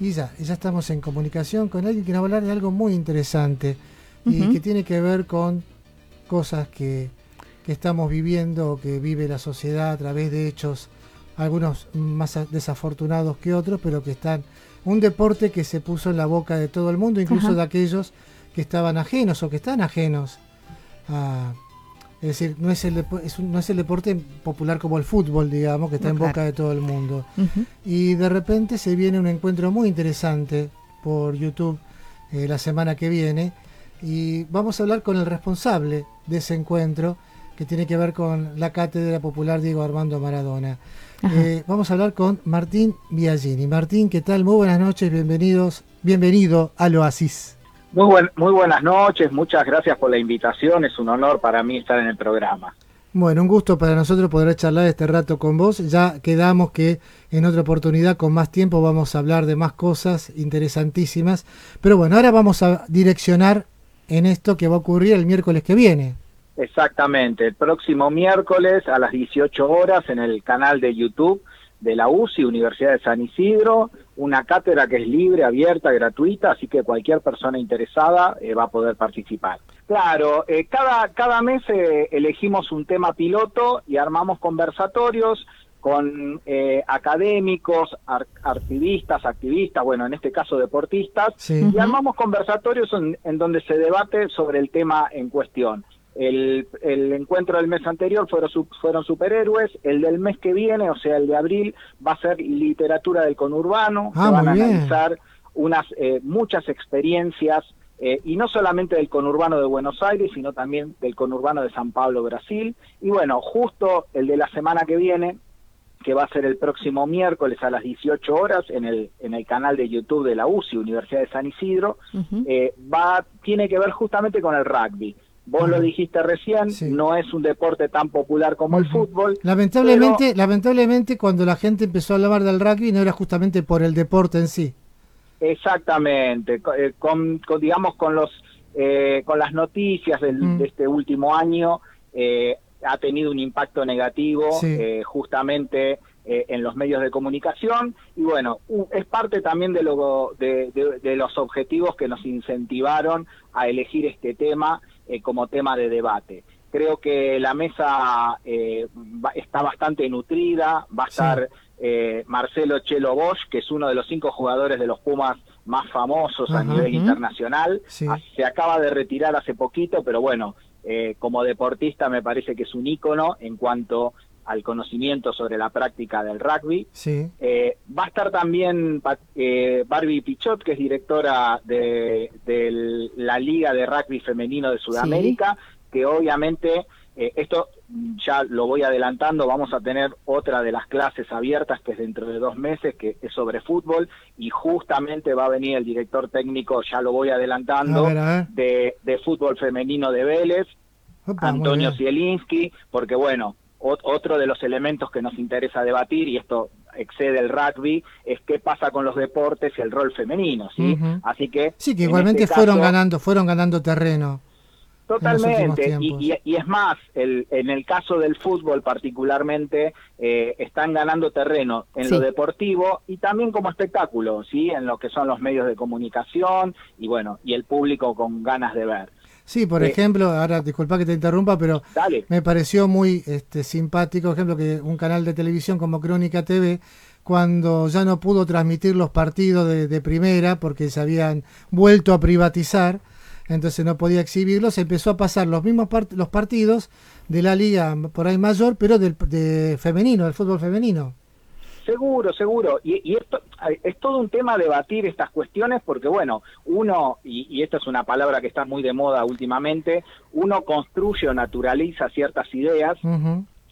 Y ya, ya estamos en comunicación con alguien que nos va a hablar de algo muy interesante y que tiene que ver con cosas que, que estamos viviendo o que vive la sociedad a través de hechos, algunos más desafortunados que otros, pero que están un deporte que se puso en la boca de todo el mundo, incluso de aquellos que estaban ajenos o que están ajenos a, es decir, no es, el no es el deporte popular como el fútbol, digamos, que está en boca de todo el mundo. Y de repente se viene un encuentro muy interesante por YouTube eh, la semana que viene. Y vamos a hablar con el responsable de ese encuentro, que tiene que ver con la Cátedra Popular Diego Armando Maradona. Eh, vamos a hablar con Martín Biagini. Martín, ¿qué tal? Muy buenas noches, bienvenidos, bienvenido al Oasis. Muy, muy buenas noches, muchas gracias por la invitación, es un honor para mí estar en el programa. Bueno, un gusto para nosotros poder charlar este rato con vos. Ya quedamos que en otra oportunidad, con más tiempo, vamos a hablar de más cosas interesantísimas. Pero bueno, ahora vamos a direccionar en esto que va a ocurrir el miércoles que viene. Exactamente, el próximo miércoles a las 18 horas en el canal de YouTube de la UCI, Universidad de San Isidro, una cátedra que es libre, abierta, gratuita, así que cualquier persona interesada eh, va a poder participar. Claro, eh, cada, cada mes eh, elegimos un tema piloto y armamos conversatorios con académicos, activistas, activistas, bueno, en este caso deportistas, y armamos conversatorios en donde se debate sobre el tema en cuestión. El, encuentro del mes anterior fueron, fueron superhéroes, el del mes que viene, o sea, el de abril, va a ser literatura del conurbano, ah, van a analizar unas eh, muchas experiencias, eh, y no solamente del conurbano de Buenos Aires, sino también del conurbano de San Pablo, Brasil. Y bueno, justo el de la semana que viene, que va a ser el próximo miércoles a las 18 horas en el, en el canal de YouTube de la UCI, Universidad de San Isidro, eh, va, tiene que ver justamente con el rugby. Vos lo dijiste recién, no es un deporte tan popular como el fútbol. Lamentablemente, lamentablemente cuando la gente empezó a hablar del rugby no era justamente por el deporte en sí. Exactamente, eh, con, digamos con los eh, con las noticias mm. de este último año eh, ha tenido un impacto negativo justamente en los medios de comunicación y bueno es parte también de, lo, de, de los objetivos que nos incentivaron a elegir este tema eh, como tema de debate. Creo que la mesa eh, está bastante nutrida, va a estar eh, Marcelo Chelo Bosch, que es uno de los cinco jugadores de los Pumas más famosos a nivel internacional. Ah, se acaba de retirar hace poquito, pero bueno, como deportista me parece que es un ícono en cuanto al conocimiento sobre la práctica del rugby. Eh, va a estar también eh, Barbie Pichot, que es directora de, la Liga de Rugby Femenino de Sudamérica, que obviamente, eh, esto ya lo voy adelantando, vamos a tener otra de las clases abiertas que es dentro de dos meses, que es sobre fútbol, y justamente va a venir el director técnico, ya lo voy adelantando, De, fútbol femenino de Vélez, Antonio Zielinski, porque bueno, otro de los elementos que nos interesa debatir, y esto excede el rugby, es qué pasa con los deportes y el rol femenino, ¿sí? Así que... Sí, que igualmente este fueron ganando, fueron ganando terreno. Totalmente, y, es más, el, en el caso del fútbol particularmente, eh, están ganando terreno en lo deportivo y también como espectáculo, ¿sí? En lo que son los medios de comunicación y bueno, y el público con ganas de ver. Sí, por ejemplo, ahora disculpa que te interrumpa, pero me pareció muy este, simpático, ejemplo, que un canal de televisión como Crónica TV, cuando ya no pudo transmitir los partidos de, primera porque se habían vuelto a privatizar, entonces no podía exhibirlos, empezó a pasar los mismos los partidos de la liga por ahí mayor, pero del de femenino, del fútbol femenino. Seguro, seguro. Y, esto es todo un tema debatir estas cuestiones porque, bueno, uno, y, y esto es una palabra que está muy de moda últimamente, uno construye o naturaliza ciertas ideas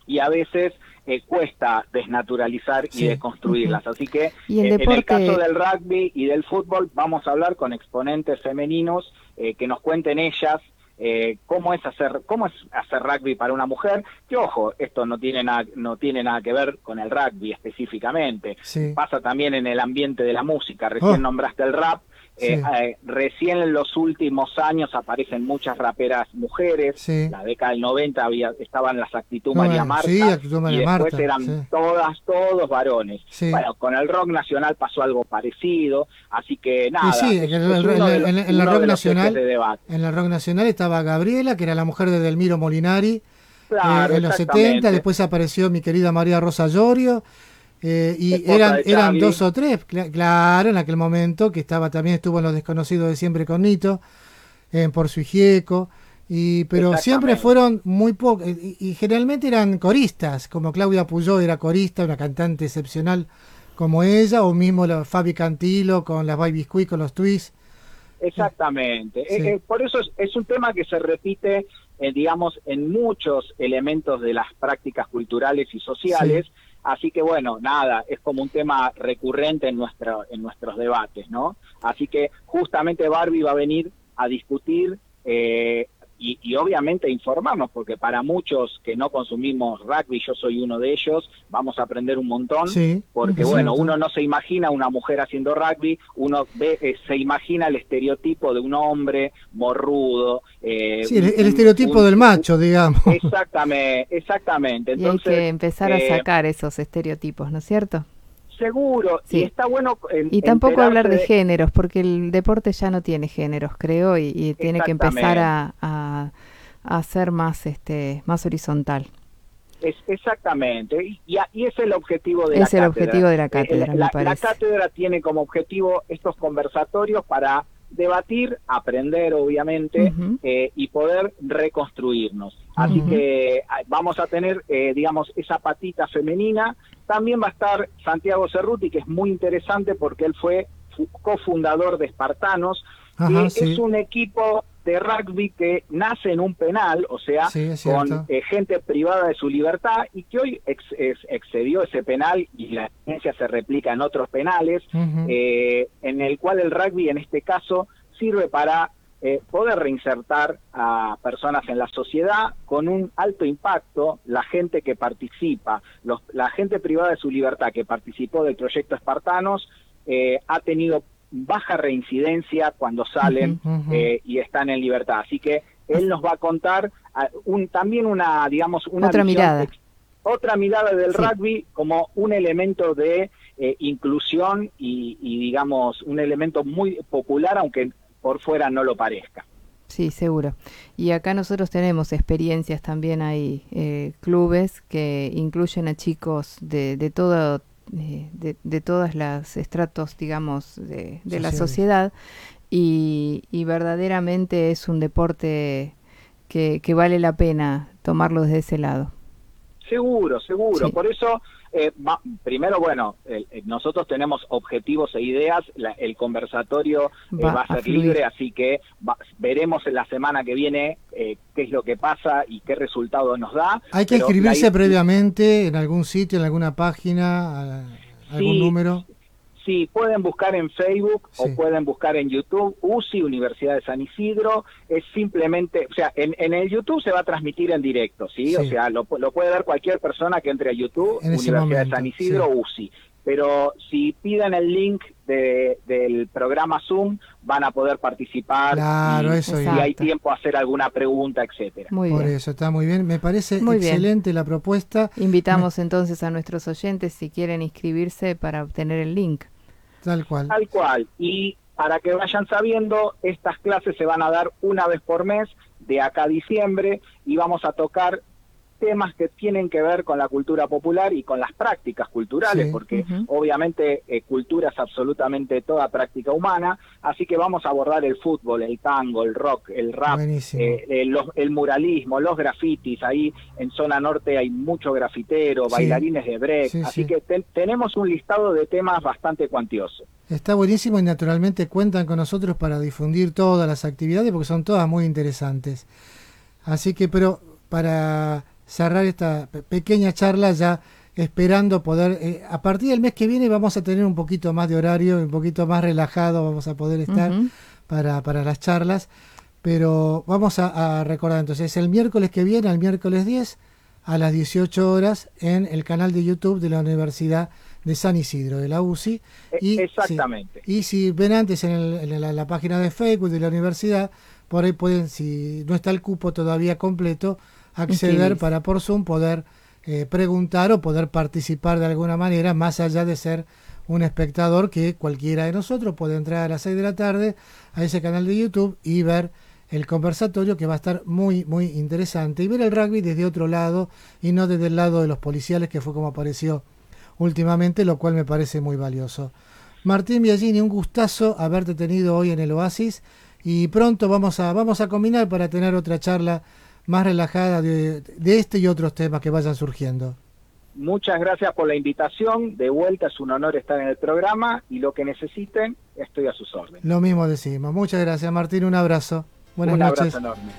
y a veces eh, cuesta desnaturalizar y deconstruirlas. Así que eh, en el caso del rugby y del fútbol vamos a hablar con exponentes femeninos eh, que nos cuenten ellas eh, cómo es hacer cómo es hacer rugby para una mujer que ojo esto no tiene nada no tiene nada que ver con el rugby específicamente. Pasa también en el ambiente de la música. Recién oh. nombraste el rap Eh, eh, recién en los últimos años aparecen muchas raperas mujeres. La década del 90 había, estaban las Actitud María Marta. y después eran todas, todos varones. Bueno, con el rock nacional pasó algo parecido. Así que nada. sí, en, el, rock nacional. En el rock nacional estaba Gabriela, que era la mujer de Delmiro Molinari. Eh, en los 70, después apareció mi querida María Rosa Llorio, eh, y eran, eran dos o tres, claro, en aquel momento, que estaba también estuvo en Los Desconocidos de Siempre con Nito, en Por su Hijieco, y, pero siempre fueron muy pocos, y, generalmente eran coristas, como Claudia Puyó era corista, una cantante excepcional como ella, o mismo la Fabi Cantilo con las Baby Squeak, con los Twists. Exactamente. Eh, por eso es, un tema que se repite eh, digamos, en muchos elementos de las prácticas culturales y sociales. Así que bueno, nada, es como un tema recurrente en, nuestro, en nuestros debates, ¿no? Así que justamente Barbie va a venir a discutir eh, y, obviamente informarnos, porque para muchos que no consumimos rugby, yo soy uno de ellos, vamos a aprender un montón, porque bueno, uno no se imagina una mujer haciendo rugby, uno ve, eh, se imagina el estereotipo de un hombre morrudo. Eh, sí, el, estereotipo del macho, digamos. Exactamente, exactamente. Entonces, y hay que empezar a eh, sacar esos estereotipos, ¿no es cierto? Seguro y está bueno y tampoco hablar de... géneros porque el deporte ya no tiene géneros creo y, tiene que empezar a, a, ser más este más horizontal. Es, exactamente y, y, es el objetivo de la cátedra. el objetivo de la cátedra la, la cátedra tiene como objetivo estos conversatorios para debatir, aprender obviamente eh, y poder reconstruirnos. Así que ah, vamos a tener, eh, digamos, esa patita femenina. También va a estar Santiago Cerruti, que es muy interesante porque él fue cofundador de Espartanos, que es un equipo de rugby que nace en un penal, o sea, con eh, gente privada de su libertad y que hoy excedió ese penal y la experiencia se replica en otros penales, eh, en el cual el rugby en este caso sirve para eh, poder reinsertar a personas en la sociedad con un alto impacto, la gente que participa, la gente privada de su libertad que participó del proyecto Espartanos, ha teniado baja reincidencia cuando salen eh, y están en libertad. Así que él nos va a contar un, también una, digamos, una otra mirada. Otra mirada del rugby como un elemento de eh, inclusión y, digamos, un elemento muy popular, aunque por fuera no lo parezca. Sí, seguro. Y acá nosotros tenemos experiencias también, hay eh, clubes que incluyen a chicos de, de todo de, de todos los estratos, digamos, de, la sociedad y, verdaderamente es un deporte que, que vale la pena tomarlo desde ese lado. Seguro, seguro. Por eso eh, primero, bueno, nosotros tenemos objetivos e ideas, el conversatorio eh, va, a ser libre, así que veremos en la semana que viene eh, qué es lo que pasa y qué resultado nos da. ¿Hay que inscribirse previamente en algún sitio, en alguna página, algún número? Sí, pueden buscar en Facebook o pueden buscar en YouTube UCI, Universidad de San Isidro. Es simplemente, o sea, en, en el YouTube se va a transmitir en directo, ¿sí? O sea, lo, lo, puede ver cualquier persona que entre a YouTube, Universidad de San Isidro, UCI. Pero si piden el link de, del programa Zoom, van a poder participar claro, y, eso si hay tiempo a hacer alguna pregunta, etcétera. Muy Por eso está muy bien, me parece excelente la propuesta. Invitamos entonces a nuestros oyentes si quieren inscribirse para obtener el link. Tal cual. Tal cual. Y para que vayan sabiendo, estas clases se van a dar una vez por mes de acá a diciembre y vamos a tocar temas que tienen que ver con la cultura popular y con las prácticas culturales, porque obviamente eh, cultura es absolutamente toda práctica humana, así que vamos a abordar el fútbol, el tango, el rock, el rap, eh, el, muralismo, los grafitis, ahí en zona norte hay mucho grafitero, bailarines de break, así que tenemos un listado de temas bastante cuantioso. Está buenísimo y naturalmente cuentan con nosotros para difundir todas las actividades porque son todas muy interesantes. Así que, pero para cerrar esta pequeña charla ya esperando poder, eh, a partir del mes que viene vamos a tener un poquito más de horario, un poquito más relajado, vamos a poder estar para, para las charlas, pero vamos a, recordar entonces, el miércoles que viene, el miércoles 10, a las 18 horas, en el canal de YouTube de la Universidad de San Isidro, de la UCI. E, y, Exactamente. y si ven antes en, la, página de Facebook de la universidad, por ahí pueden, si no está el cupo todavía completo, acceder para por Zoom poder eh, preguntar o poder participar de alguna manera, más allá de ser un espectador que cualquiera de nosotros puede entrar a las 6 de la tarde a ese canal de YouTube y ver el conversatorio que va a estar muy, muy interesante. Y ver el rugby desde otro lado y no desde el lado de los policiales que fue como apareció últimamente, lo cual me parece muy valioso. Martín Biagini, un gustazo haberte tenido hoy en el Oasis. Y pronto vamos a, vamos a combinar para tener otra charla más relajada de, de este y otros temas que vayan surgiendo. Muchas gracias por la invitación. De vuelta es un honor estar en el programa y lo que necesiten, estoy a sus órdenes. Lo mismo decimos. Muchas gracias, Martín. Un abrazo. Buenas noches. Un abrazo enorme.